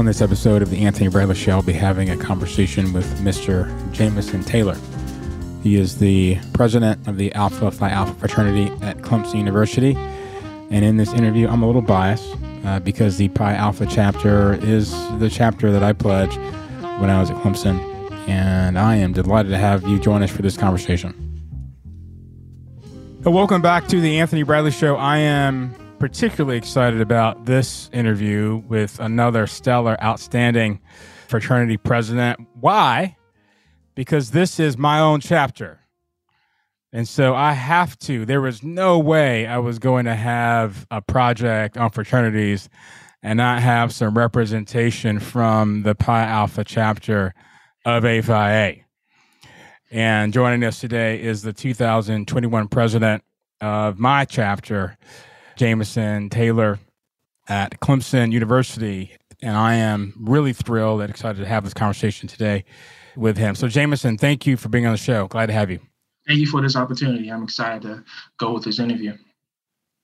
On this episode of the Anthony Bradley Show, I'll be having a conversation with Mr. Jamison Taylor. He is the president of the Alpha Phi Alpha fraternity at Clemson University. And in this interview, I'm a little biased uh, because the Pi Alpha chapter is the chapter that I pledged when I was at Clemson. And I am delighted to have you join us for this conversation. So welcome back to the Anthony Bradley Show. I am particularly excited about this interview with another stellar, outstanding fraternity president. Why? Because this is my own chapter. And so I have to. There was no way I was going to have a project on fraternities and not have some representation from the Pi Alpha chapter of A Phi A. And joining us today is the 2021 president of my chapter, Jamison Taylor at Clemson University. And I am really thrilled and excited to have this conversation today with him. So, Jamison, thank you for being on the show. Glad to have you. Thank you for this opportunity. I'm excited to go with this interview.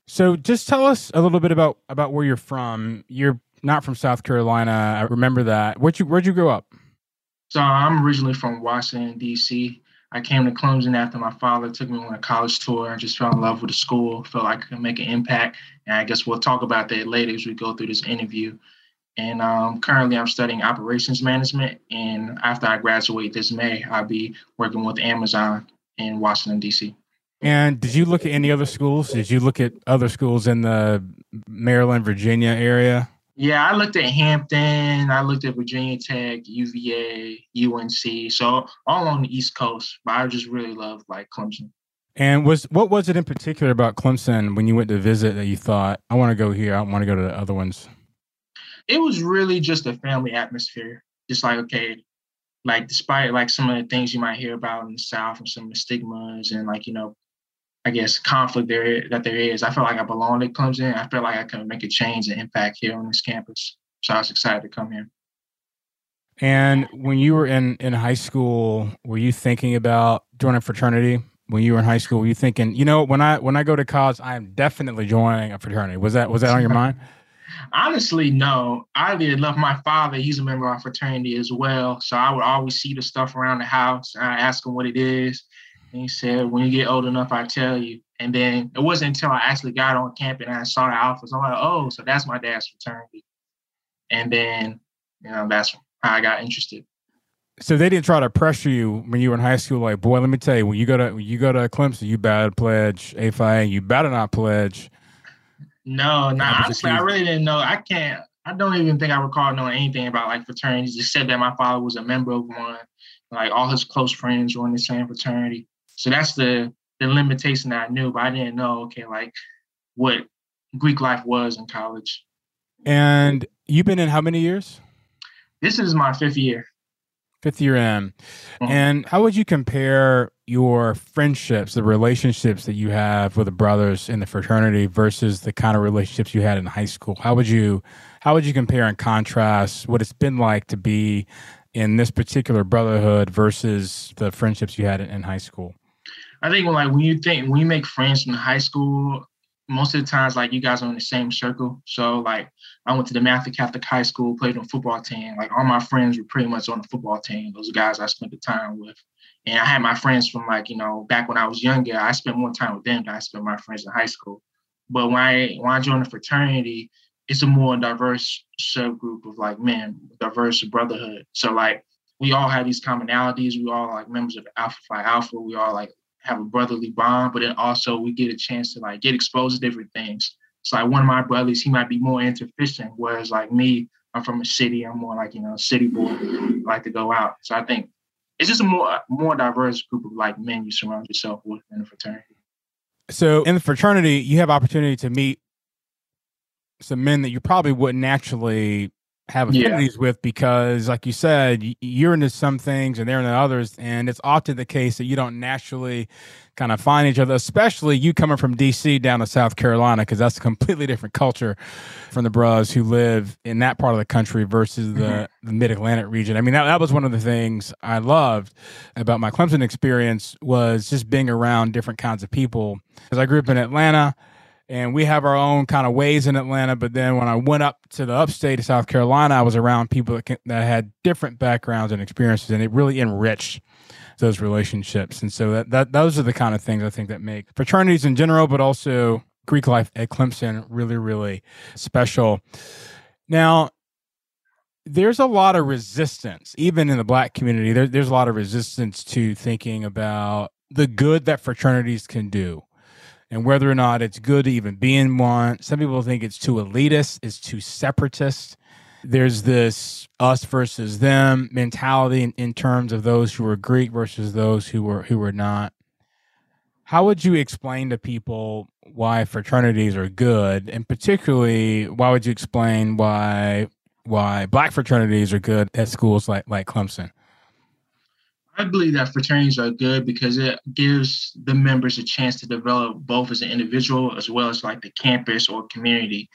So, just tell us a little bit about about where you're from. You're not from South Carolina. I remember that. Where'd you Where'd you grow up? So, I'm originally from Washington D.C. I came to Clemson after my father took me on a college tour. I just fell in love with the school, felt like I could make an impact. And I guess we'll talk about that later as we go through this interview. And um, currently, I'm studying operations management. And after I graduate this May, I'll be working with Amazon in Washington, D.C. And did you look at any other schools? Did you look at other schools in the Maryland, Virginia area? Yeah, I looked at Hampton, I looked at Virginia Tech, UVA, UNC, so all on the East Coast. But I just really love like Clemson. And was what was it in particular about Clemson when you went to visit that you thought, I want to go here, I want to go to the other ones? It was really just a family atmosphere. Just like, okay, like despite like some of the things you might hear about in the South and some of the stigmas and like, you know, I guess conflict there that there is. I felt like I belonged at Clemson. I felt like I could make a change and impact here on this campus. So I was excited to come here. And when you were in in high school, were you thinking about joining a fraternity? When you were in high school, were you thinking, you know, when I when I go to college, I am definitely joining a fraternity. Was that was that on your mind? Honestly, no. I did love my father. He's a member of our fraternity as well. So I would always see the stuff around the house. I ask him what it is. And he said, when you get old enough, I tell you. And then it wasn't until I actually got on campus and I saw the alphas. I'm like, oh, so that's my dad's fraternity. And then, you know, that's how I got interested. So they didn't try to pressure you when you were in high school, like, boy, let me tell you, when you go to when you go to Clemson, you better pledge A Phi you better not pledge. No, no, honestly, I really didn't know. I can't I don't even think I recall knowing anything about like fraternities, said that my father was a member of one. Like all his close friends were in the same fraternity. So that's the the limitation that I knew, but I didn't know, okay, like what Greek life was in college. And you've been in how many years? This is my fifth year. Fifth year in. Mm-hmm. And how would you compare your friendships, the relationships that you have with the brothers in the fraternity versus the kind of relationships you had in high school? How would you how would you compare and contrast what it's been like to be in this particular brotherhood versus the friendships you had in, in high school? I think like when you think when you make friends in high school, most of the times like you guys are in the same circle. So like I went to DeMatha Catholic High School, played on football team. Like all my friends were pretty much on the football team. Those guys I spent the time with. And I had my friends from like, you know, back when I was younger, I spent more time with them than I spent my friends in high school. But when I when I joined the fraternity, it's a more diverse subgroup of like men, diverse brotherhood. So like we all have these commonalities. We all like members of Alpha Phi Alpha. We all like have a brotherly bond, but then also we get a chance to like get exposed to different things. So like one of my brothers, he might be more into fishing, whereas like me, I'm from a city. I'm more like you know city boy. I like to go out. So I think it's just a more more diverse group of like men you surround yourself with in a fraternity. So in the fraternity, you have opportunity to meet some men that you probably wouldn't naturally have affinities yeah. with because like you said you're into some things and they're into others and it's often the case that you don't naturally kind of find each other especially you coming from dc down to south carolina because that's a completely different culture from the bros who live in that part of the country versus the, mm-hmm. the mid-atlantic region i mean that, that was one of the things i loved about my clemson experience was just being around different kinds of people because i grew up in atlanta and we have our own kind of ways in Atlanta. But then when I went up to the upstate of South Carolina, I was around people that, that had different backgrounds and experiences, and it really enriched those relationships. And so that, that those are the kind of things I think that make fraternities in general, but also Greek life at Clemson really, really special. Now, there's a lot of resistance, even in the black community. There, there's a lot of resistance to thinking about the good that fraternities can do and whether or not it's good to even be in one. Some people think it's too elitist, it's too separatist. There's this us versus them mentality in, in terms of those who are Greek versus those who were who were not. How would you explain to people why fraternities are good, and particularly why would you explain why why black fraternities are good at schools like like Clemson? I believe that fraternities are good because it gives the members a chance to develop both as an individual as well as like the campus or community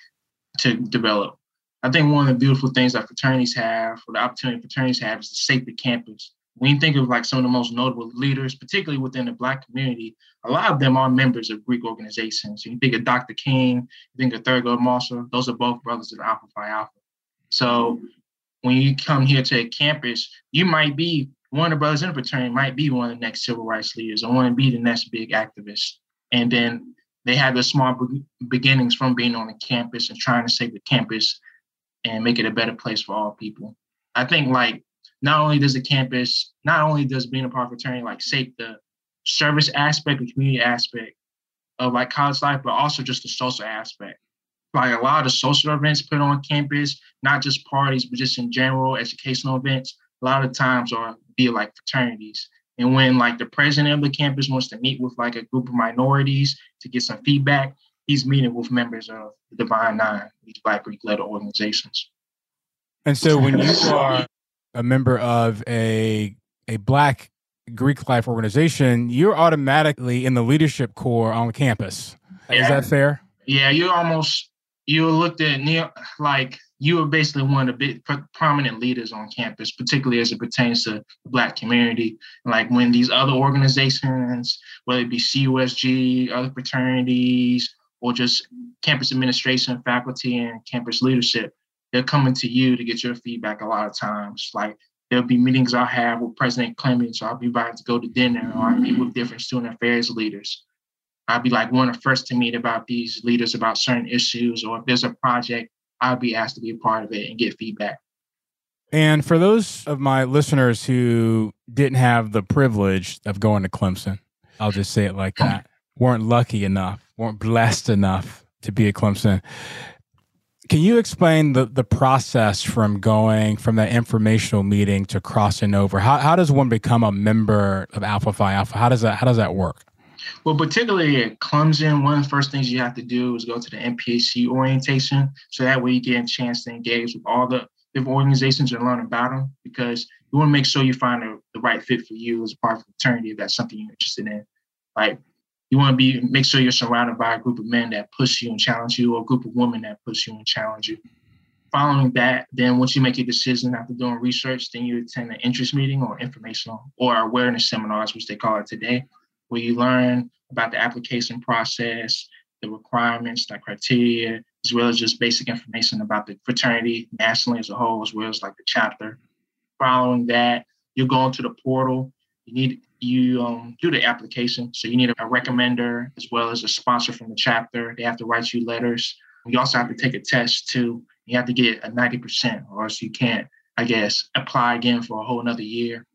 to develop. I think one of the beautiful things that fraternities have, or the opportunity fraternities have, is the campus. When you think of like some of the most notable leaders, particularly within the Black community, a lot of them are members of Greek organizations. You think of Dr. King, you think of Thurgood Marshall, those are both brothers of Alpha Phi Alpha. So when you come here to a campus, you might be the brothers in the fraternity might be one of the next civil rights leaders or want to be the next big activist. And then they have the small beginnings from being on the campus and trying to save the campus and make it a better place for all people. I think like not only does the campus, not only does being a part of fraternity like shape the service aspect, the community aspect of like college life, but also just the social aspect. Like a lot of social events put on campus, not just parties, but just in general educational events, a lot of times are be like fraternities. And when like the president of the campus wants to meet with like a group of minorities to get some feedback, he's meeting with members of the Divine Nine, these Black Greek led organizations. And so when you are a member of a a Black Greek life organization, you're automatically in the leadership core on campus. Yeah. Is that fair? Yeah, you're almost you looked at like you were basically one of the big prominent leaders on campus, particularly as it pertains to the Black community. Like when these other organizations, whether it be CUSG, other fraternities, or just campus administration, faculty, and campus leadership, they're coming to you to get your feedback a lot of times. Like there'll be meetings I'll have with President Clements, or I'll be invited to go to dinner, or I meet with different student affairs leaders. I'll be like one of the first to meet about these leaders about certain issues, or if there's a project I'd be asked to be a part of it and get feedback. And for those of my listeners who didn't have the privilege of going to Clemson, I'll just say it like that, weren't lucky enough, weren't blessed enough to be at Clemson. Can you explain the, the process from going from that informational meeting to crossing over? How, how does one become a member of Alpha Phi Alpha? How does that how does that work? Well, particularly at Clemson, one of the first things you have to do is go to the NPHC orientation. So that way you get a chance to engage with all the different organizations and learn about them because you want to make sure you find the, the right fit for you as part of the fraternity if that's something you're interested in. Like you want to be make sure you're surrounded by a group of men that push you and challenge you or a group of women that push you and challenge you. Following that, then once you make a decision after doing research, then you attend an interest meeting or informational or awareness seminars, which they call it today where you learn about the application process, the requirements, the criteria, as well as just basic information about the fraternity nationally as a whole, as well as like the chapter. Following that, you go into the portal. You need you um, do the application, so you need a recommender as well as a sponsor from the chapter. They have to write you letters. You also have to take a test too. You have to get a ninety percent, or else you can't, I guess, apply again for a whole another year.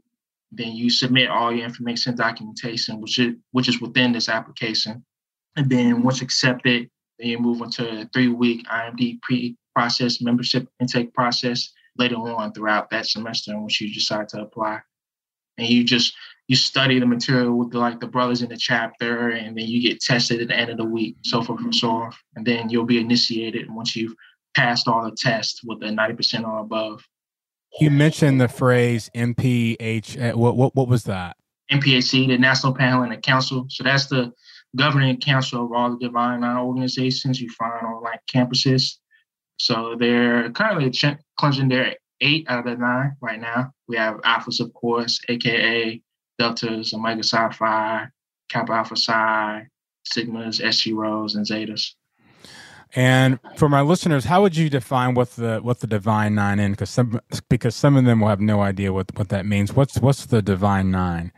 Then you submit all your information documentation, which is which is within this application. And then once accepted, then you move into a three-week IMD pre-process membership intake process later on throughout that semester in which you decide to apply. And you just you study the material with like the brothers in the chapter, and then you get tested at the end of the week, so forth and so on. And then you'll be initiated once you've passed all the tests with a 90% or above. You mentioned the phrase NPH. Uh, what what what was that? NPHC, the National Pan-Hellenic Council. So that's the governing council of all the Divine organizations you find on like campuses. So they're currently Clemson. They're eight out of the nine right now. We have Alphas, of course, aka Deltas, Omega Psi Phi, Kappa Alpha Psi, Sigmas, SG and Zetas. And for my listeners, how would you define what the what the Divine Nine in? Because some because some of them will have no idea what what that means. What's what's the Divine Nine?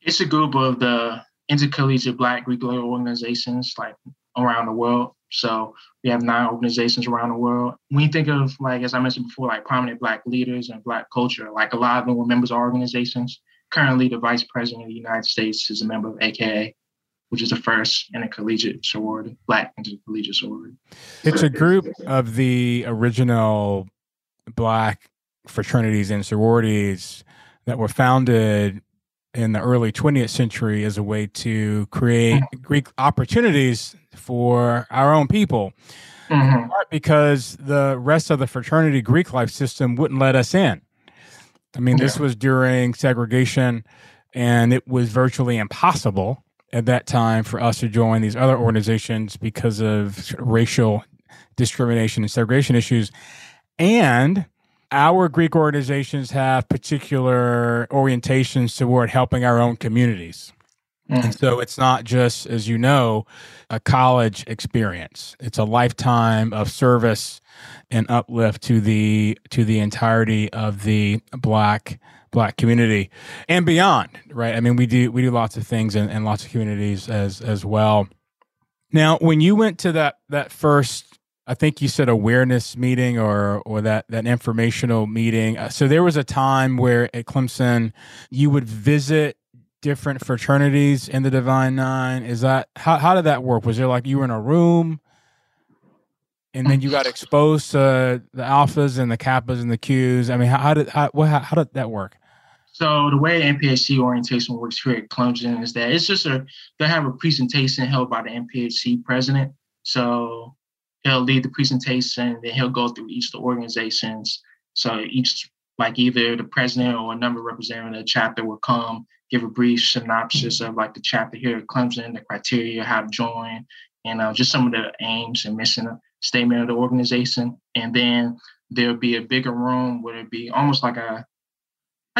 It's a group of the intercollegiate Black Greek letter organizations like around the world. So we have nine organizations around the world. When you think of like as I mentioned before, like prominent Black leaders and Black culture, like a lot of them were members of organizations. Currently, the Vice President of the United States is a member of AKA which is the first intercollegiate sorority, Black intercollegiate sorority. It's a group of the original Black fraternities and sororities that were founded in the early 20th century as a way to create mm-hmm. Greek opportunities for our own people. Mm-hmm. because the rest of the fraternity Greek life system wouldn't let us in. I mean, yeah. this was during segregation, and it was virtually impossible at that time for us to join these other organizations because of racial discrimination and segregation issues. And our Greek organizations have particular orientations toward helping our own communities. Mm. And so it's not just, as you know, a college experience. It's a lifetime of service and uplift to the to the entirety of the black black community and beyond right? I mean we do we do lots of things and, in lots of communities as as well. Now when you went to that that first i think you said awareness meeting or or that that informational meeting uh, so there was a time where at clemson you would visit different fraternities in the divine nine. Is that how, how did that work? Was there like you were in a room and then you got exposed to the alphas and the kappas and the qs? I mean how, how did how, how did that work so the way NPHC orientation works here at Clemson is that it's just a they have a presentation held by the NPHC president. So he'll lead the presentation, then he'll go through each of the organizations. So each like either the president or a number representing the chapter will come, give a brief synopsis of like the chapter here at Clemson, the criteria, how to join, and uh, just some of the aims and mission statement of the organization. And then there'll be a bigger room where it'd be almost like a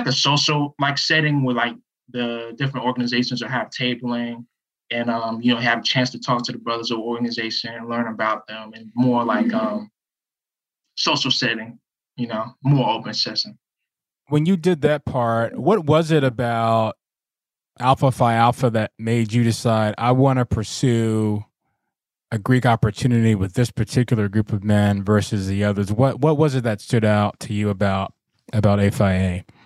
like a social like setting where like the different organizations will have tabling and um, you know have a chance to talk to the brothers of organization and learn about them and more like mm-hmm. um, social setting you know more open session. When you did that part what was it about alpha phi alpha that made you decide i want to pursue a greek opportunity with this particular group of men versus the others what what was it that stood out to you about about a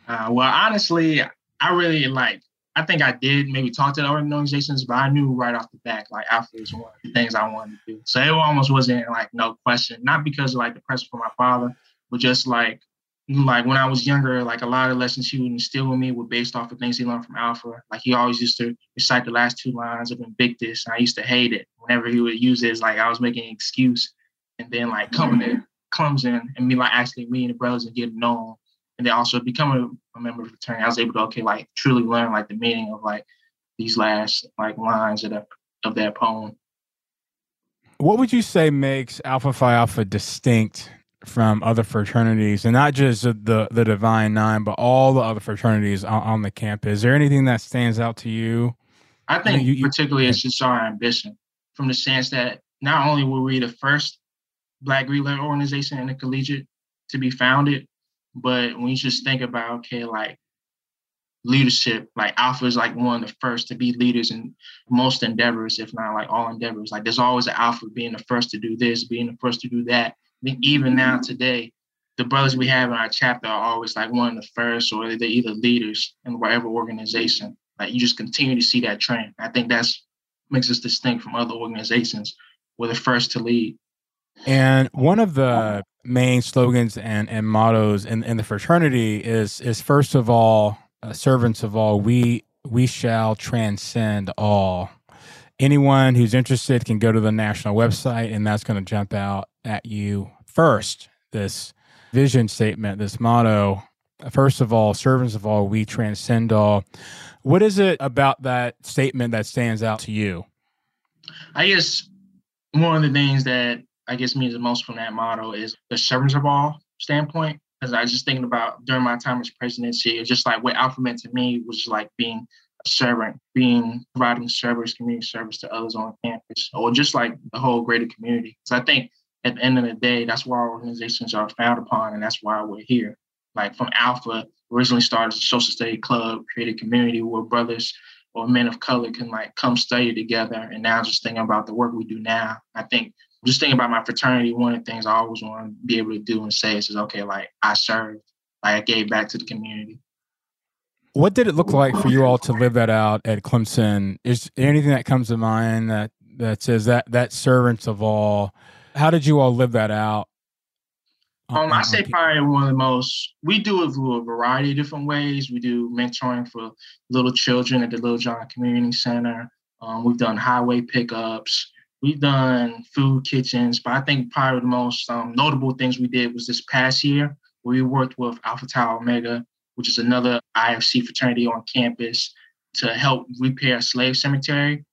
uh, well, honestly, I really like. I think I did maybe talk to the organizations, but I knew right off the back like Alpha was one of the things I wanted to do. So it almost wasn't like no question, not because of like the pressure from my father, but just like like when I was younger, like a lot of lessons he would instill in me were based off of things he learned from Alpha. Like he always used to recite the last two lines of Invictus. And I used to hate it whenever he would use it. It's like I was making an excuse. And then like coming to Clemson and me like actually meeting the brothers and getting known and then also becoming a member of the fraternity, I was able to okay, like truly learn like the meaning of like these last like lines of that of that poem. What would you say makes Alpha Phi Alpha distinct from other fraternities, and not just the the Divine Nine, but all the other fraternities on, on the campus? Is there anything that stands out to you? I think you, you, particularly it's just our ambition, from the sense that not only were we the first Black Greek letter organization in the collegiate to be founded, but when you just think about, okay, like leadership, like Alpha is like one of the first to be leaders in most endeavors, if not like all endeavors. Like there's always an Alpha being the first to do this, being the first to do that. I think even now mm-hmm. today, the brothers we have in our chapter are always like one of the first, or they're either leaders in whatever organization. Like you just continue to see that trend. I think that's makes us distinct from other organizations. We're the first to lead. And one of the um, main slogans and, and mottos in, in the fraternity is is first of all, uh, servants of all, we we shall transcend all. Anyone who's interested can go to the national website, and that's going to jump out at you first. This vision statement, this motto. First of all, servants of all, we transcend all. What is it about that statement that stands out to you? I guess one of the things that I guess means the most from that motto is the servants of all standpoint. Because I was just thinking about during my time as presidency, just like what Alpha meant to me was like being a servant, being providing service, community service to others on campus, or just like the whole greater community. Because I think at the end of the day, that's why our organizations are founded upon, and that's why we're here. Like from Alpha, originally started as a social study club, created community where brothers or men of color can like come study together. And now just thinking about the work we do now, I think just thinking about my fraternity, one of the things I always want to be able to do and say is, okay, like I served, like I gave back to the community. What did it look like for you all to live that out at Clemson? Is there anything that comes to mind that that says that that servants of all? How did you all live that out? Um, I say probably one of the most. We do it through a variety of different ways. We do mentoring for little children at the Littlejohn Community Center. Um, we've done highway pickups. We've done food kitchens, but I think probably the most um, notable things we did was this past year where we worked with Alpha Tau Omega which is another IFC fraternity on campus, to help repair a slave cemetery,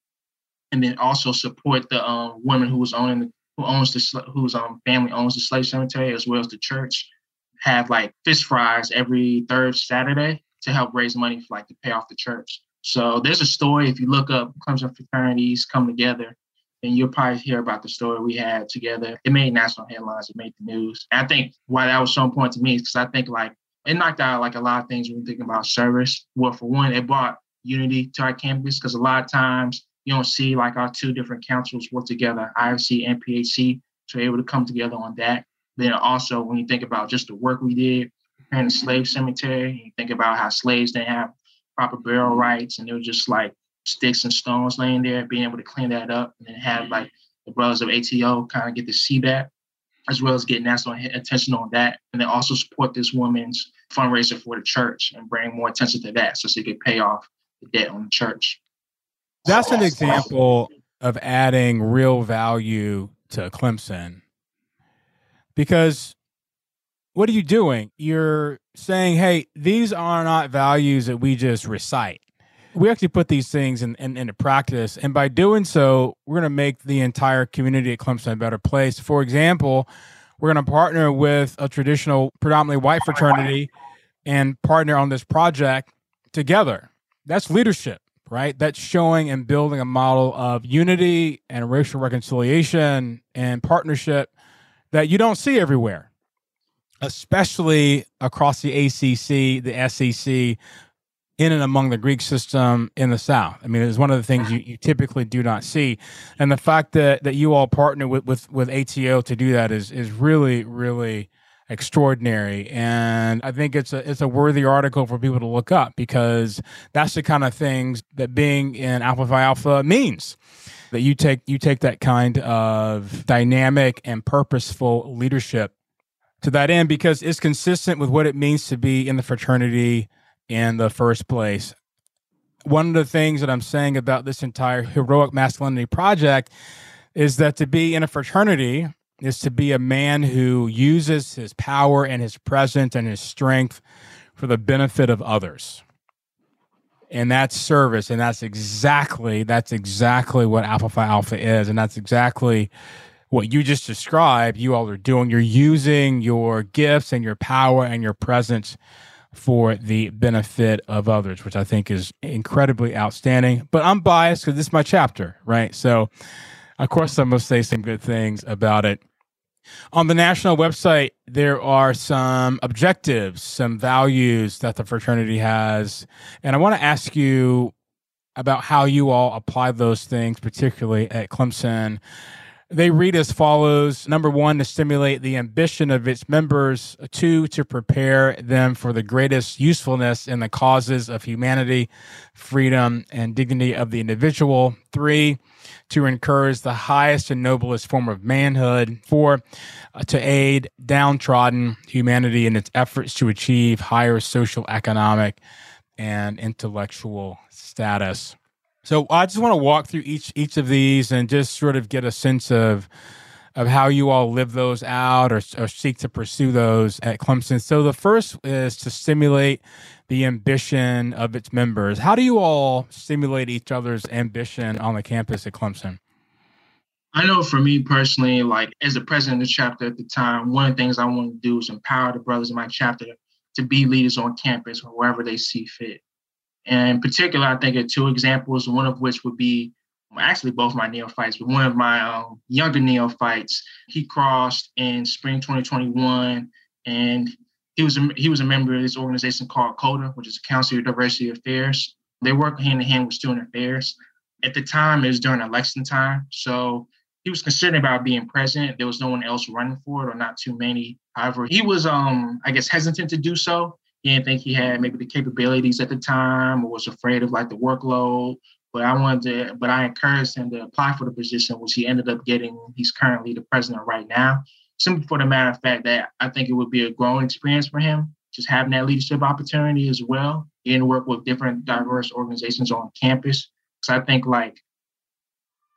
and then also support the um, woman who was owning the, who owns the whose um, family owns the slave cemetery as well as the church. Have like fish fries every third Saturday to help raise money for like to pay off the church. So there's a story if you look up Clemson fraternities come together, and you'll probably hear about the story we had together. It made national headlines. It made the news. And I think why that was so important to me is because I think like it knocked out like a lot of things when you think about service. Well, for one, it brought unity to our campus because a lot of times you don't see like our two different councils work together, IFC and PHC, so able to come together on that. Then also when you think about just the work we did preparing the slave cemetery, you think about how slaves didn't have proper burial rites and it was just like sticks and stones laying there, being able to clean that up and then have mm-hmm. like the brothers of ATO kind of get to see that as well as get national attention on that, and then also support this woman's fundraiser for the church and bring more attention to that so she could pay off the debt on the church. That's an example of adding real value to Clemson because what are you doing? You're saying, hey, these are not values that we just recite we actually put these things in, in, into practice. And by doing so, we're going to make the entire community at Clemson a better place. For example, we're going to partner with a traditional, predominantly white fraternity and partner on this project together. That's leadership, right? That's showing and building a model of unity and racial reconciliation and partnership that you don't see everywhere, especially across the ACC, the SEC, in and among the Greek system in the South. I mean, it's one of the things you, you typically do not see, and the fact that that you all partner with with with ATO to do that is is really really extraordinary. And i think it's a it's a worthy article for people to look up because that's the kind of things that being in alpha phi alpha means. That you take you take that kind of dynamic and purposeful leadership to that end because it's consistent with what it means to be in the fraternity in the first place. One of the things that I'm saying about this entire heroic masculinity project is that to be in a fraternity is to be a man who uses his power and his presence and his strength for the benefit of others. And that's service. And that's exactly, that's exactly what Alpha Phi Alpha is. And that's exactly what you just described, you all are doing. You're using your gifts and your power and your presence for the benefit of others, which I think is incredibly outstanding. But I'm biased because this is my chapter, right? So, of course, going to say some good things about it. On the national website, there are some objectives, some values that the fraternity has. And I want to ask you about how you all apply those things, particularly at Clemson. They read as follows Number one, to stimulate the ambition of its members. Two, to prepare them for the greatest usefulness in the causes of humanity, freedom, and dignity of the individual. Three, to encourage the highest and noblest form of manhood. Four, uh, to aid downtrodden humanity in its efforts to achieve higher social, economic, and intellectual status. So I just want to walk through each each of these and just sort of get a sense of of how you all live those out or, or seek to pursue those at Clemson. So the first is to stimulate the ambition of its members. How do you all stimulate each other's ambition on the campus at Clemson? I know for me personally, like as the president of the chapter at the time, one of the things I want to do is empower the brothers in my chapter to be leaders on campus or wherever they see fit. And in particular, I think of two examples, one of which would be actually both my neophytes, but one of my um, younger neophytes, he crossed in spring 2021, and he was a, he was a member of this organization called CODA, which is a Council of Diversity Affairs. They work hand in hand with student affairs. At the time, it was during election time, so he was considering about being president. There was no one else running for it, or not too many. However, he was, um, I guess, hesitant to do so. He didn't think he had maybe the capabilities at the time, or was afraid of like the workload. But I wanted to, but I encouraged him to apply for the position, which he ended up getting. He's currently the president right now. Simply for the matter of fact that I think it would be a growing experience for him, just having that leadership opportunity as well, to work with different diverse organizations on campus. So I think like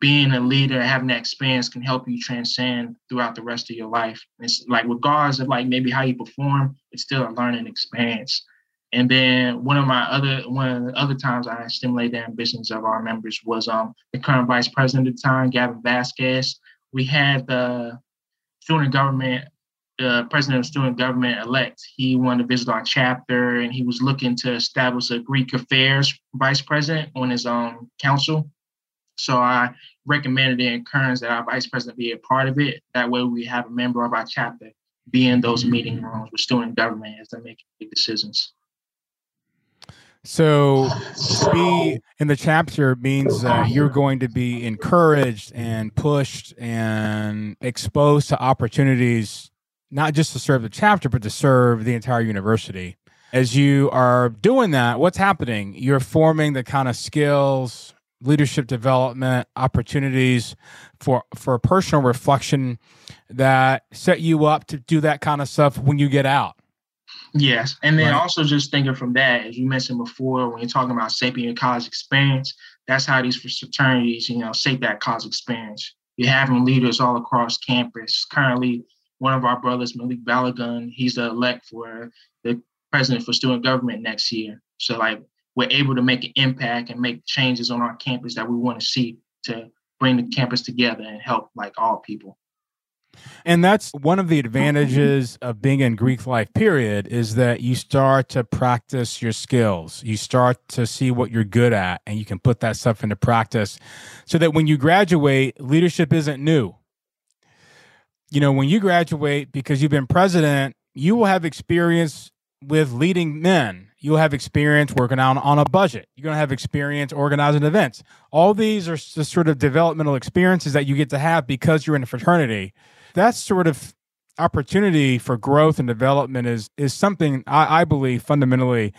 being a leader, having that experience can help you transcend throughout the rest of your life. It's like regardless of like maybe how you perform, it's still a learning experience. And then one of my other one of the other times I stimulated the ambitions of our members was um the current vice president at the time, Gavin Vasquez. We had the student government, the president of student government elect. He wanted to visit our chapter and he was looking to establish a Greek affairs vice president on his own council. So I recommended and encouraged that our vice president be a part of it. That way we have a member of our chapter be in those meeting rooms with student government as they make big decisions. So, to be in the chapter means that you're going to be encouraged and pushed and exposed to opportunities, not just to serve the chapter, but to serve the entire university. As you are doing that, what's happening? You're forming the kind of skills, leadership development opportunities for for personal reflection that set you up to do that kind of stuff when you get out. Yes, and then right. also just thinking from that, as you mentioned before, when you're talking about shaping your college experience, that's how these fraternities, you know, shape that college experience. You're having leaders all across campus. Currently, one of our brothers, Malik Balogun, he's the elect for the president for student government next year. So, like, we're able to make an impact and make changes on our campus that we want to see to bring the campus together and help like all people. And that's one of the advantages of being in Greek life, period, is that you start to practice your skills. You start to see what you're good at, and you can put that stuff into practice so that when you graduate, leadership isn't new. You know, when you graduate, because you've been president, you will have experience with leading men you'll have experience working on, on a budget. You're going to have experience organizing events. All these are just sort of developmental experiences that you get to have because you're in a fraternity. That sort of opportunity for growth and development is is something I, I believe fundamentally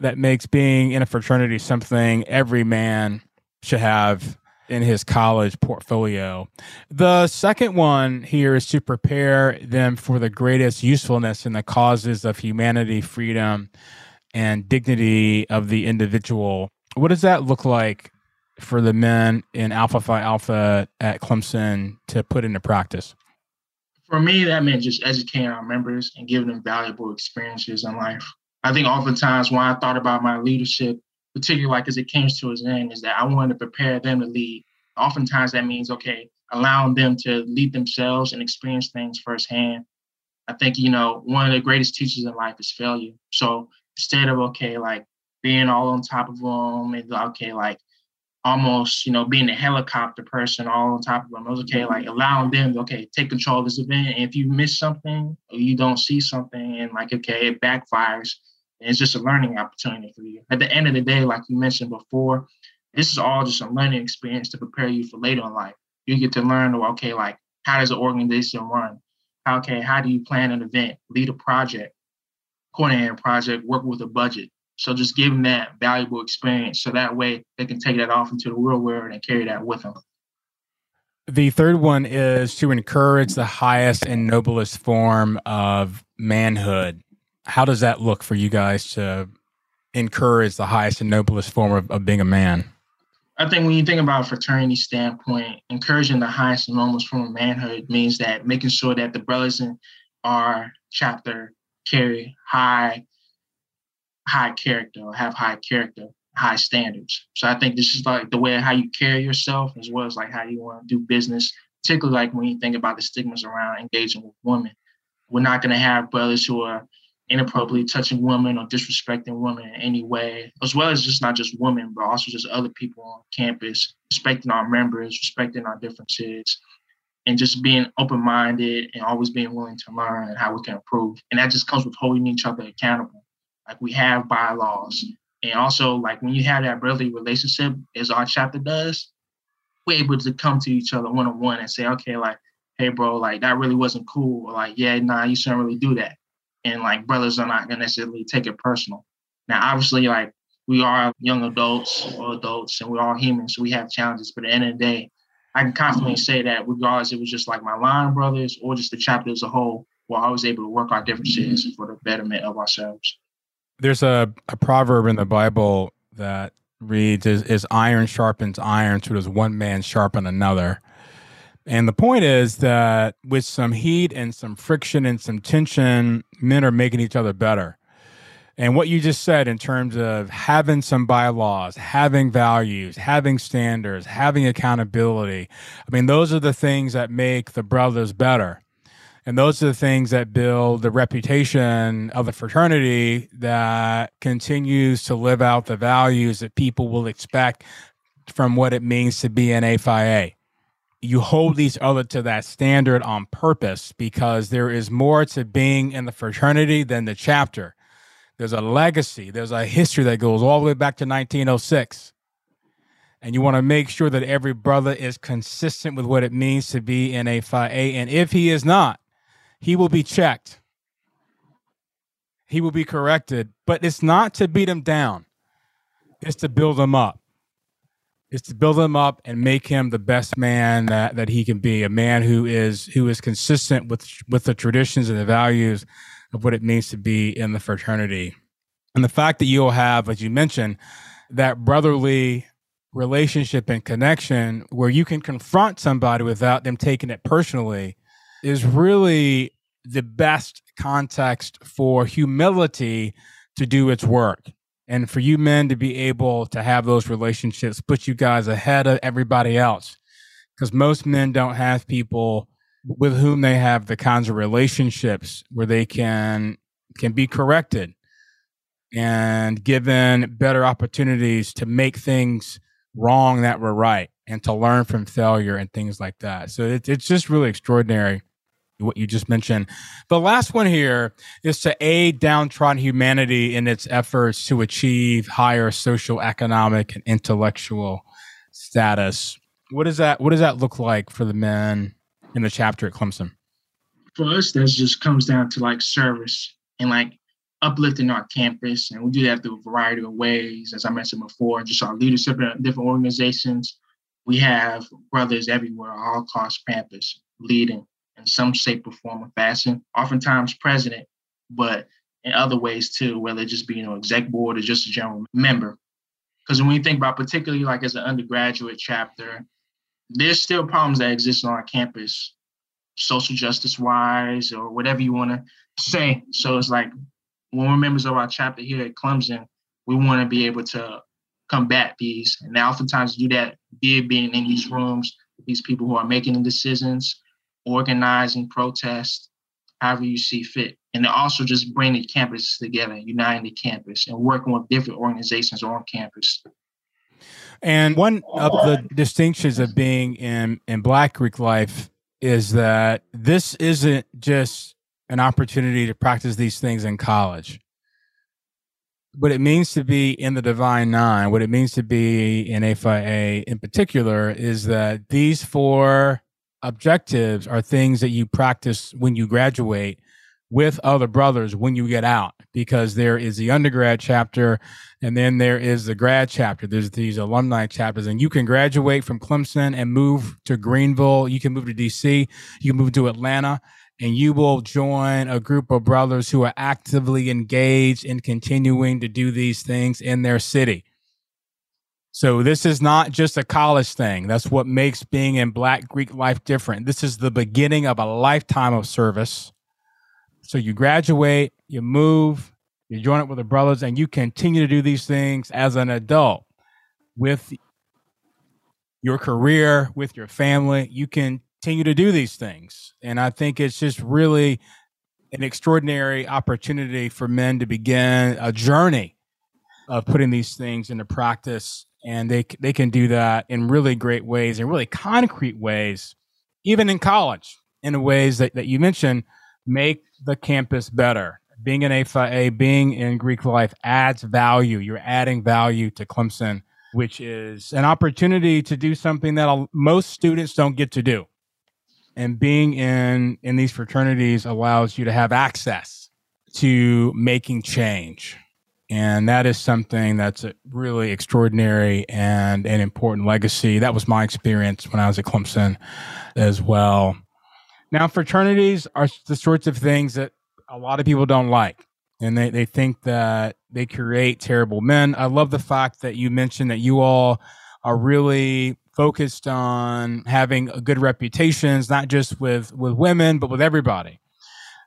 that makes being in a fraternity something every man should have in his college portfolio. The second one here is to prepare them for the greatest usefulness in the causes of humanity, freedom, and dignity of the individual. What does that look like for the men in Alpha Phi Alpha at Clemson to put into practice? For me, that meant just educating our members and giving them valuable experiences in life. I think oftentimes when I thought about my leadership, particularly like as it came to its end, is that I wanted to prepare them to lead. Oftentimes that means, okay, allowing them to lead themselves and experience things firsthand. I think, you know, one of the greatest teachers in life is failure. So instead of okay, like being all on top of them and okay, like almost, you know, being a helicopter person all on top of them. It was okay, mm-hmm. like allowing them to, okay, take control of this event. And if you miss something or you don't see something and like, okay, it backfires, And it's just a learning opportunity for you. At the end of the day, like you mentioned before, this is all just a learning experience to prepare you for later in life. You get to learn, okay, like how does an organization run? Okay, how do you plan an event, lead a project? Coordinating project, work with a budget. So just give them that valuable experience so that way they can take that off into the real world and carry that with them. The third one is to encourage the highest and noblest form of manhood. How does that look for you guys to encourage the highest and noblest form of, of being a man? I think when you think about a fraternity standpoint, encouraging the highest and noblest form of manhood means that making sure that the brothers in our chapter carry high high character or have high character, high standards. So I think this is like the way how you carry yourself as well as like how you want to do business, particularly like when you think about the stigmas around engaging with women. We're not going to have brothers who are inappropriately touching women or disrespecting women in any way, as well as just not just women, but also just other people on campus, respecting our members, respecting our differences, and just being open minded and always being willing to learn and how we can improve. And that just comes with holding each other accountable. Like we have bylaws. And also, like when you have that brotherly relationship, as our chapter does, we're able to come to each other one on one and say, okay, like, hey, bro, like that really wasn't cool. Or like, yeah, nah, you shouldn't really do that. And like brothers are not gonna necessarily take it personal. Now, obviously, like we are young adults or adults and we're all humans, so we have challenges. But at the end of the day, I can confidently say that regardless it was just like my line brothers or just the chapter as a whole, we're always able to work our differences mm-hmm. for the betterment of ourselves. There's a, a proverb in the Bible that reads is, is iron sharpens iron, so does one man sharpen another. And the point is that with some heat and some friction and some tension, men are making each other better. And what you just said in terms of having some bylaws, having values, having standards, having accountability, I mean, those are the things that make the brothers better. And those are the things that build the reputation of the fraternity that continues to live out the values that people will expect from what it means to be an A Phi A. You hold each other to that standard on purpose because there is more to being in the fraternity than the chapter. There's a legacy, there's a history that goes all the way back to 1906. And you want to make sure that every brother is consistent with what it means to be in a Phi A. And if he is not, he will be checked. He will be corrected, but it's not to beat him down. It's to build him up. It's to build him up and make him the best man that, that he can be, a man who is who is consistent with with the traditions and the values of what it means to be in the fraternity. And the fact that you'll have, as you mentioned, that brotherly relationship and connection where you can confront somebody without them taking it personally is really the best context for humility to do its work. And for you men to be able to have those relationships put you guys ahead of everybody else. Because most men don't have people with whom they have the kinds of relationships where they can can be corrected and given better opportunities to make things wrong that were right and to learn from failure and things like that. So it, it's just really extraordinary what you just mentioned. The last one here is to aid downtrodden humanity in its efforts to achieve higher social, economic, and intellectual status. What does that What does that look like for the men in the chapter at Clemson? For us, that just comes down to like service and like uplifting our campus, and we do that through a variety of ways. As I mentioned before, just our leadership in different organizations. We have brothers everywhere, all across campus, leading in some shape or form or fashion, oftentimes president, but in other ways too, whether it just be, you know, exec board or just a general member. Because when you think about particularly like as an undergraduate chapter, there's still problems that exist on our campus, social justice wise or whatever you want to say. So it's like when we're members of our chapter here at Clemson, we want to be able to combat these. And they oftentimes do that via being in these rooms, these people who are making the decisions, organizing protests, however you see fit. And also just bringing the campus together, uniting the campus and working with different organizations on campus. And one of the distinctions of being in, in Black Greek life is that this isn't just an opportunity to practice these things in college. What it means to be in the Divine Nine, what it means to be in A Phi A in particular, is that these four objectives are things that you practice when you graduate with other brothers when you get out because there is the undergrad chapter and then there is the grad chapter there's these alumni chapters and you can graduate from clemson and move to greenville you can move to dc you can move to atlanta and you will join a group of brothers who are actively engaged in continuing to do these things in their city so this is not just a college thing. That's what makes being in Black Greek life different. This is the beginning of a lifetime of service. So you graduate, you move, you join up with the brothers, and you continue to do these things as an adult with your career, with your family. You continue to do these things. And I think it's just really an extraordinary opportunity for men to begin a journey of putting these things into practice. And they, they can do that in really great ways, in really concrete ways, even in college, in the ways that, that you mentioned, make the campus better. Being in A being in Greek life adds value. You're adding value to Clemson, which is an opportunity to do something that most students don't get to do and being in in these fraternities allows you to have access to making change and that is something that's a really extraordinary and an important legacy that was my experience when i was at clemson as well now fraternities are the sorts of things that a lot of people don't like and they, they think that they create terrible men i love the fact that you mentioned that you all are really focused on having good reputations, not just with, with women, but with everybody.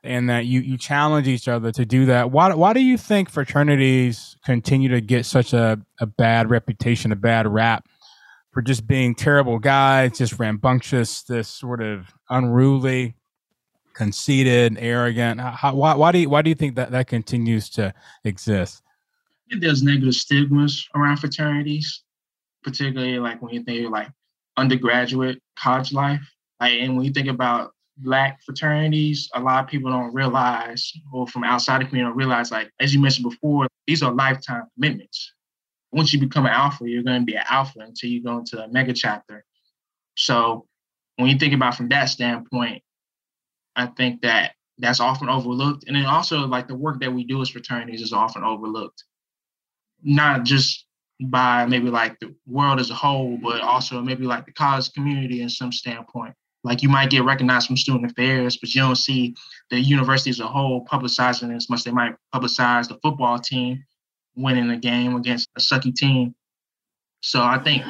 And that you, you challenge each other to do that. Why, why do you think fraternities continue to get such a, a bad reputation, a bad rap for just being terrible guys, just rambunctious, this sort of unruly, conceited, arrogant? How, why, why, do you, why do you think that that continues to exist? There's negative stigmas around fraternities particularly like when you think like undergraduate college life. Like, and when you think about black fraternities, a lot of people don't realize, or from outside the community don't realize, like as you mentioned before, these are lifetime commitments. Once you become an alpha, you're going to be an alpha until you go into Omega chapter. So when you think about from that standpoint, I think that that's often overlooked. And then also like the work that we do as fraternities is often overlooked. Not just by maybe like the world as a whole, but also maybe like the college community in some standpoint. Like you might get recognized from student affairs, but you don't see the university as a whole publicizing as much. They might publicize the football team winning a game against a sucky team. So I think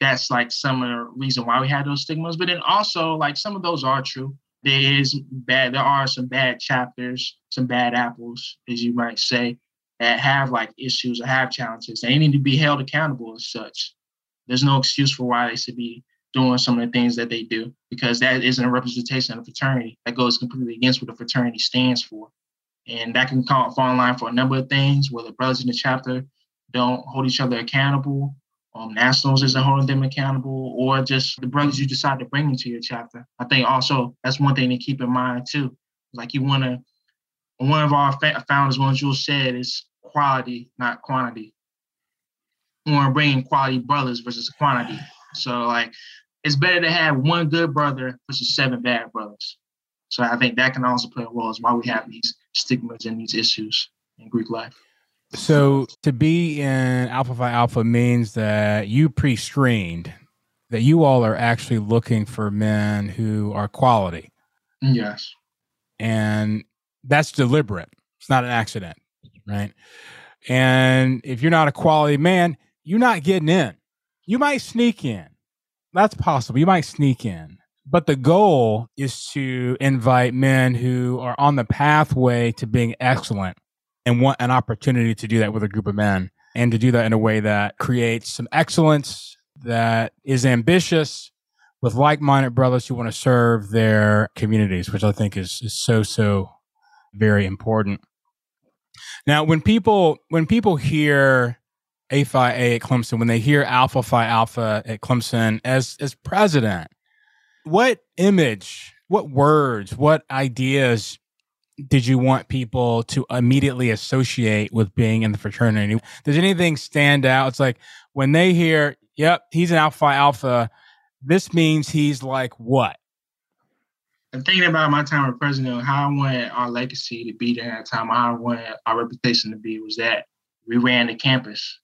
that's like some of the reason why we had those stigmas. But then also like some of those are true. There is bad. There are some bad chapters, some bad apples, as you might say that have like issues or have challenges. They need to be held accountable as such. There's no excuse for why they should be doing some of the things that they do because that isn't a representation of the fraternity. That goes completely against what the fraternity stands for. And that can fall in line for a number of things, whether brothers in the chapter don't hold each other accountable, um, nationals isn't holding them accountable, or just the brothers you decide to bring into your chapter. I think also that's one thing to keep in mind too. Like you want to, one of our founders, one Jewels said, is quality, not quantity. We want to bring in quality brothers versus quantity. So like it's better to have one good brother versus seven bad brothers. So I think that can also play a role as why we have these stigmas and these issues in Greek life. So to be in Alpha Phi Alpha means that you pre-screened that you all are actually looking for men who are quality. Yes. And that's deliberate. It's not an accident right? And if you're not a quality man, you're not getting in. You might sneak in. That's possible. You might sneak in. But the goal is to invite men who are on the pathway to being excellent and want an opportunity to do that with a group of men and to do that in a way that creates some excellence, that is ambitious with like minded brothers who want to serve their communities, which I think is, is so, so very important. Now, when people when people hear A Phi A at Clemson, when they hear Alpha Phi Alpha at Clemson as as president, what image, what words, what ideas did you want people to immediately associate with being in the fraternity? Does anything stand out? It's like when they hear, "Yep, he's an Alpha Alpha," this means he's like what? and thinking about my time as president, how I wanted our legacy to be during that time, how I wanted our reputation to be was that we ran the campus.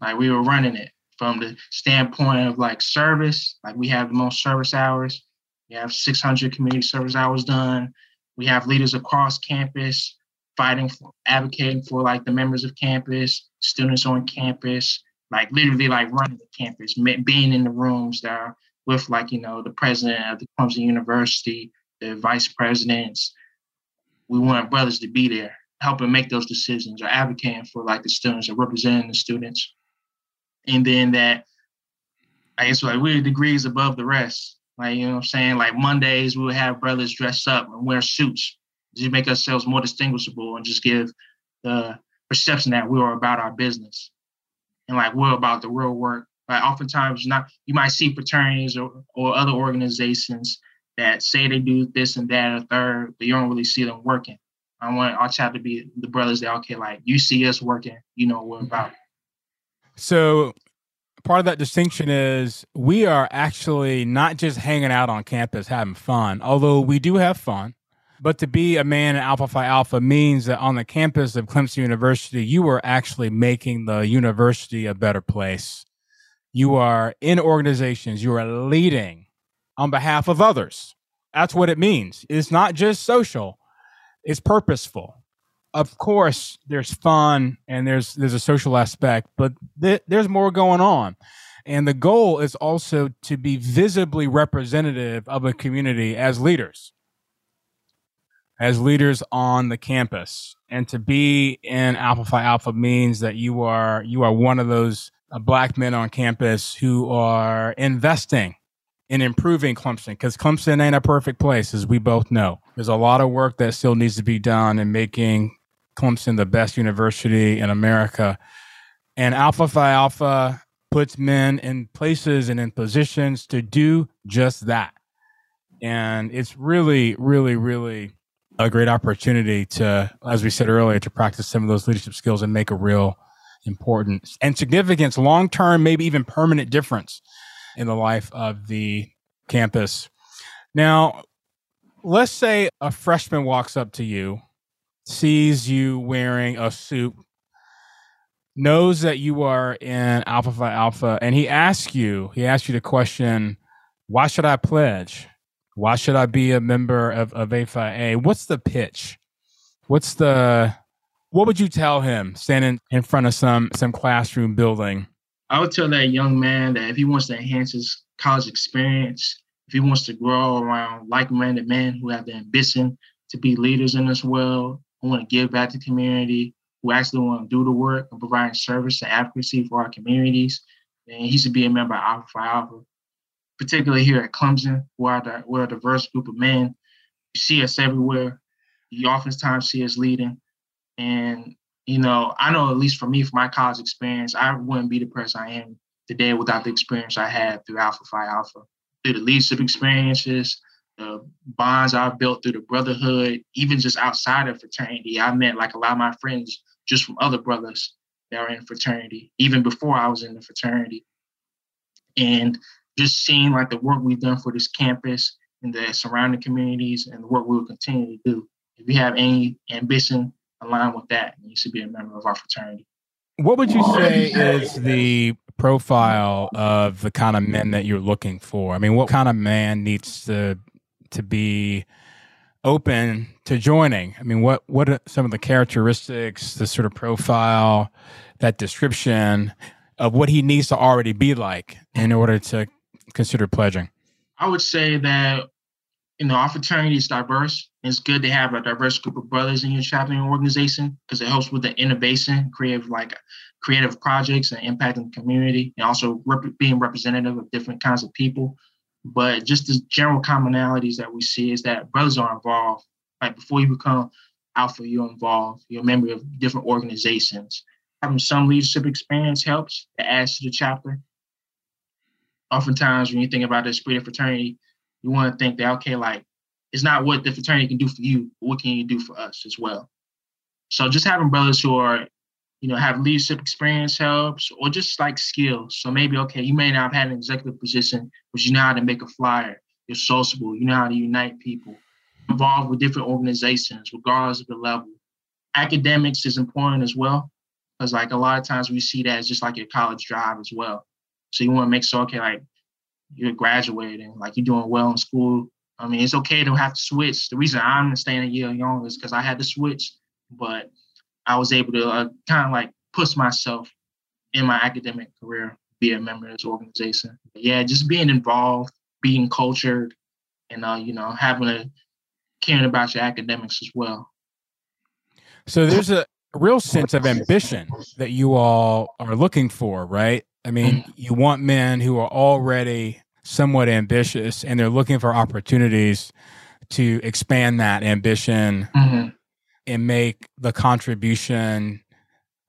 Like we were running it from the standpoint of like service, like we have the most service hours. We have 600 community service hours done. We have leaders across campus fighting for, advocating for like the members of campus, students on campus, like literally like running the campus, being in the rooms that are with like you know the president of the Clemson University, the vice presidents. We want brothers to be there, helping make those decisions or advocating for like the students or representing the students. And then that I guess like we're degrees above the rest. Like, you know what I'm saying? Like Mondays we would have brothers dress up and wear suits. to make ourselves more distinguishable and just give the perception that we are about our business and like we're about the real work. Like oftentimes not you might see fraternities or, or other organizations that say they do this and that or third, but you don't really see them working. I want our chat to be the brothers that okay, like you see us working, you know we're about. So part of that distinction is we are actually not just hanging out on campus having fun, although we do have fun. But to be a man in Alpha Phi Alpha means that on the campus of Clemson University, you are actually making the university a better place. You are in organizations, you are leading on behalf of others. That's what it means. It's not just social, it's purposeful. Of course, there's fun and there's there's a social aspect, but th- there's more going on. And the goal is also to be visibly representative of a community as leaders as leaders on the campus. And to be in Alpha Phi Alpha means that you are you are one of those uh, black men on campus who are investing in improving Clemson because Clemson ain't a perfect place, as we both know. There's a lot of work that still needs to be done in making Clemson the best university in America. And Alpha Phi Alpha puts men in places and in positions to do just that. And it's really, really, really a great opportunity to, as we said earlier, to practice some of those leadership skills and make a real important and significance, long term, maybe even permanent difference in the life of the campus. Now, let's say a freshman walks up to you, sees you wearing a suit, knows that you are in Alpha Phi Alpha, and he asks you, he asks you the question, why should I pledge? Why should I be a member of, of A Phi A? What's the pitch? What's the what would you tell him standing in front of some some classroom building? I would tell that young man that if he wants to enhance his college experience, if he wants to grow around like-minded men who have the ambition to be leaders in this world, who want to give back to the community, who actually want to do the work of providing service and advocacy for our communities, And he should be a member of Alpha Phi Alpha particularly here at Clemson, we're we're a diverse group of men. You see us everywhere. You oftentimes see us leading. And, you know, I know at least for me, from my college experience, I wouldn't be the person I am today without the experience I had through Alpha Phi Alpha, through the leadership experiences, the bonds I've built through the brotherhood, even just outside of fraternity. I met like a lot of my friends just from other brothers that are in fraternity, even before I was in the fraternity. And just seeing like the work we've done for this campus and the surrounding communities and the work we will continue to do. If you have any ambition aligned with that, you should be a member of our fraternity. What would you say is the profile of the kind of men that you're looking for? I mean, what kind of man needs to to be open to joining? I mean, what what are some of the characteristics, the sort of profile, that description of what he needs to already be like in order to consider pledging? I would say that you know our fraternity is diverse. It's good to have a diverse group of brothers in your chaplain organization because it helps with the innovation, creative like creative projects and impacting the community, and also rep- being representative of different kinds of people. But just the general commonalities that we see is that brothers are involved. Like before you become alpha, you're involved. You're a member of different organizations. Having some leadership experience helps. It adds to the chapter oftentimes when you think about the spirit of fraternity, you want to think that okay, like it's not what the fraternity can do for you, but what can you do for us as well. So just having brothers who are, you know, have leadership experience helps, or just like skills. So maybe okay, you may not have had an executive position, but you know how to make a flyer. You're sociable. You know how to unite people. Involved with different organizations, regardless of the level. Academics is important as well, because like a lot of times we see that as just like your college drive as well. So you want to make sure, okay, like you're graduating, like you're doing well in school. I mean, it's okay to have to switch. The reason I'm staying a year young is because I had to switch, but I was able to uh, kind of like push myself in my academic career, be a member of this organization. But yeah, just being involved, being cultured, and uh, you know, having a caring about your academics as well. So there's a real sense of ambition that you all are looking for, right? I mean, mm. you want men who are already somewhat ambitious and they're looking for opportunities to expand that ambition hmm and make the contribution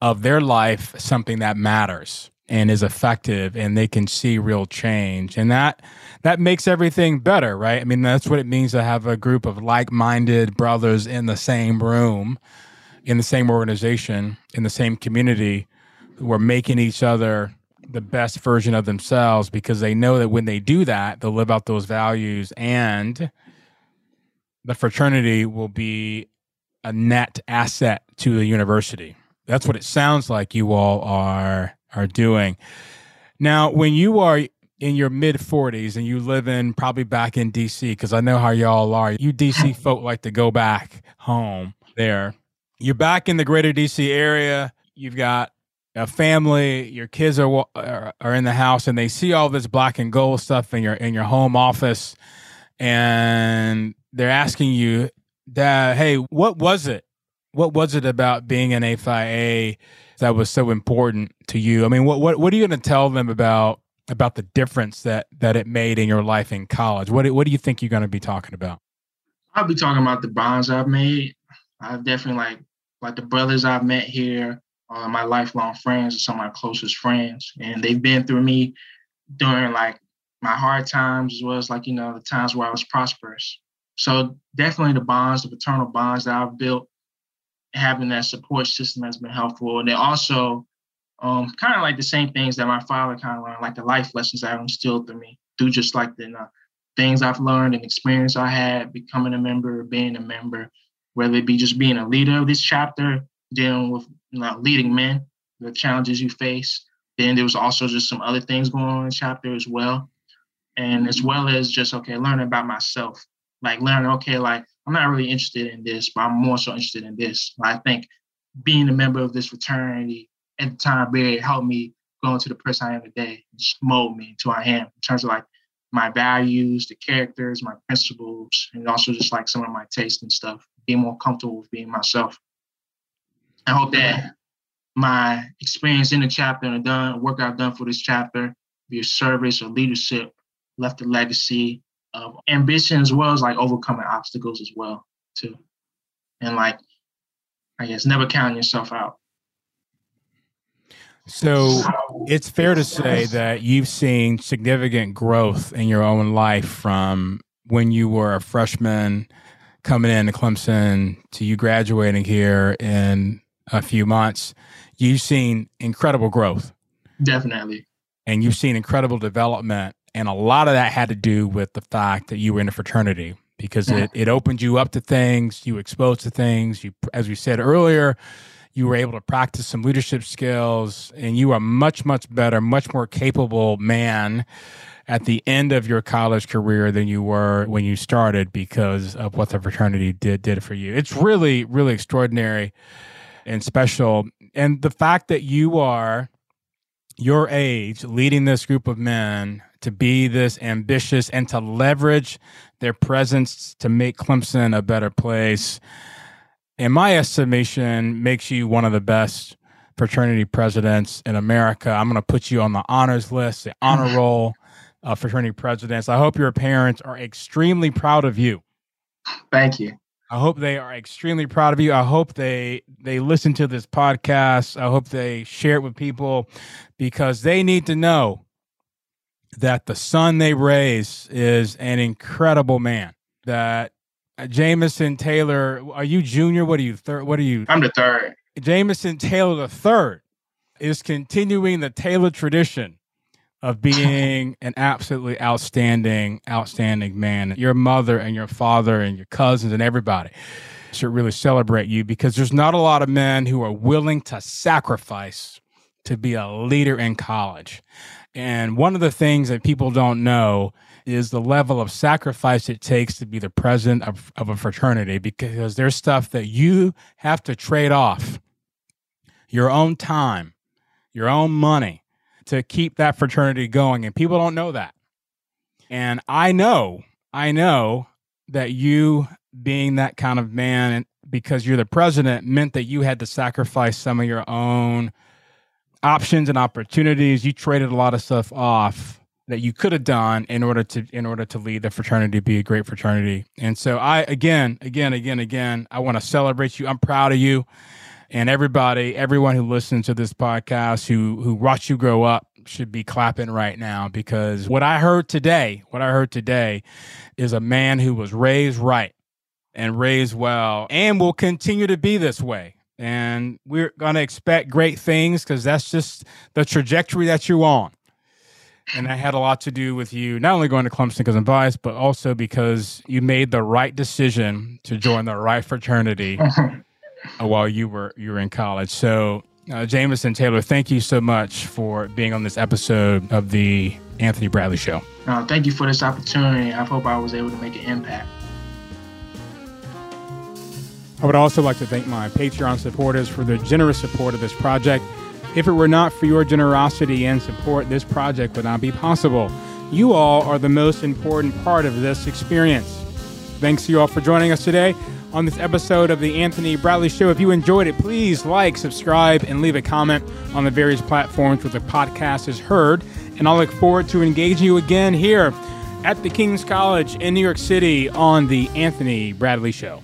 of their life something that matters and is effective and they can see real change. And that that makes everything better right? I mean that's what it means to have a group of like-minded brothers in the same room in the same organization in the same community. Who are making each other the best version of themselves because they know that when they do that they'll live out those values and the fraternity will be a net asset to the university. That's what it sounds like you all are are doing. Now, when you are in your mid 40s and you live in probably back in DC because I know how y'all are. You DC folk like to go back home there. You're back in the greater DC area. You've got a family, your kids are are, are in the house and they see all this black and gold stuff in your in your home office and they're asking you, Dad, hey, what was it? What was it about being an A Phi A that was so important to you? I mean, what what what are you going to tell them about about the difference that that it made in your life in college? What what do you think you're going to be talking about? I'll be talking about the bonds I've made. I've definitely like like the brothers I've met here, uh, my lifelong friends, some of my closest friends, and they've been through me during like my hard times as well as like you know the times where I was prosperous. So definitely the bonds, the paternal bonds that I've built, having that support system has been helpful, and then also um, kind of like the same things that my father kind of learned, like the life lessons that I've instilled through me, through just like the uh, things I've learned and experience I had becoming a member, being a member, whether it be just being a leader of this chapter, dealing with you know, leading men, the challenges you face. Then there was also just some other things going on in the chapter as well. And as well as just, okay, learning about myself, like learning, okay, like I'm not really interested in this, but I'm more so interested in this. I think being a member of this fraternity at the time really helped me go into the person I am today, just mold me to who I am in terms of like my values, the characters, my principles, and also just like some of my taste and stuff, being more comfortable with being myself. I hope that my experience in the chapter and done work I've done for this chapter, it service or leadership, left a legacy of ambition as well as like overcoming obstacles as well too. And like I guess never counting yourself out. So it's fair to say that you've seen significant growth in your own life from when you were a freshman coming into Clemson to you graduating here in a few months. You've seen incredible growth Definitely. and you've seen incredible development. And a lot of that had to do with the fact that you were in a fraternity because it, it opened you up to things, you exposed to things. You, as we said earlier, you were able to practice some leadership skills and you are much, much better, much more capable man at the end of your college career than you were when you started because of what the fraternity did did for you. It's really, really extraordinary and special. And the fact that you are your age leading this group of men to be this ambitious and to leverage their presence to make Clemson a better place, in my estimation, makes you one of the best fraternity presidents in America. I'm going to put you on the honors list, the honor mm-hmm. roll of fraternity presidents. I hope your parents are extremely proud of you. Thank you. I hope they are extremely proud of you. I hope they they listen to this podcast. I hope they share it with people because they need to know that the son they raise is an incredible man. That uh, Jamison Taylor, are you junior? What are you third? What are you? I'm the third. Jamison Taylor the third is continuing the Taylor tradition of being an absolutely outstanding, outstanding man. Your mother and your father and your cousins and everybody should really celebrate you because there's not a lot of men who are willing to sacrifice to be a leader in college. And one of the things that people don't know is the level of sacrifice it takes to be the president of, of a fraternity because there's stuff that you have to trade off your own time, your own money to keep that fraternity going. And people don't know that. And I know, I know that you being that kind of man, and because you're the president, meant that you had to sacrifice some of your own options and opportunities. You traded a lot of stuff off that you could have done in order to in order to lead the fraternity be a great fraternity. And so I again, again, again, again, I want to celebrate you. I'm proud of you. And everybody, everyone who listens to this podcast who who watched you grow up should be clapping right now because what I heard today, what I heard today is a man who was raised right and raised well and will continue to be this way. And we're going to expect great things because that's just the trajectory that you're on. And that had a lot to do with you not only going to Clemson because I'm biased, but also because you made the right decision to join the right fraternity while you were you were in college. So, uh, Jamison Taylor, thank you so much for being on this episode of the Anthony Bradley Show. Uh, thank you for this opportunity. I hope I was able to make an impact. I would also like to thank my Patreon supporters for their generous support of this project. If it were not for your generosity and support, this project would not be possible. You all are the most important part of this experience. Thanks to you all for joining us today on this episode of The Anthony Bradley Show. If you enjoyed it, please like, subscribe, and leave a comment on the various platforms where the podcast is heard. And I'll look forward to engaging you again here at the King's College in New York City on The Anthony Bradley Show.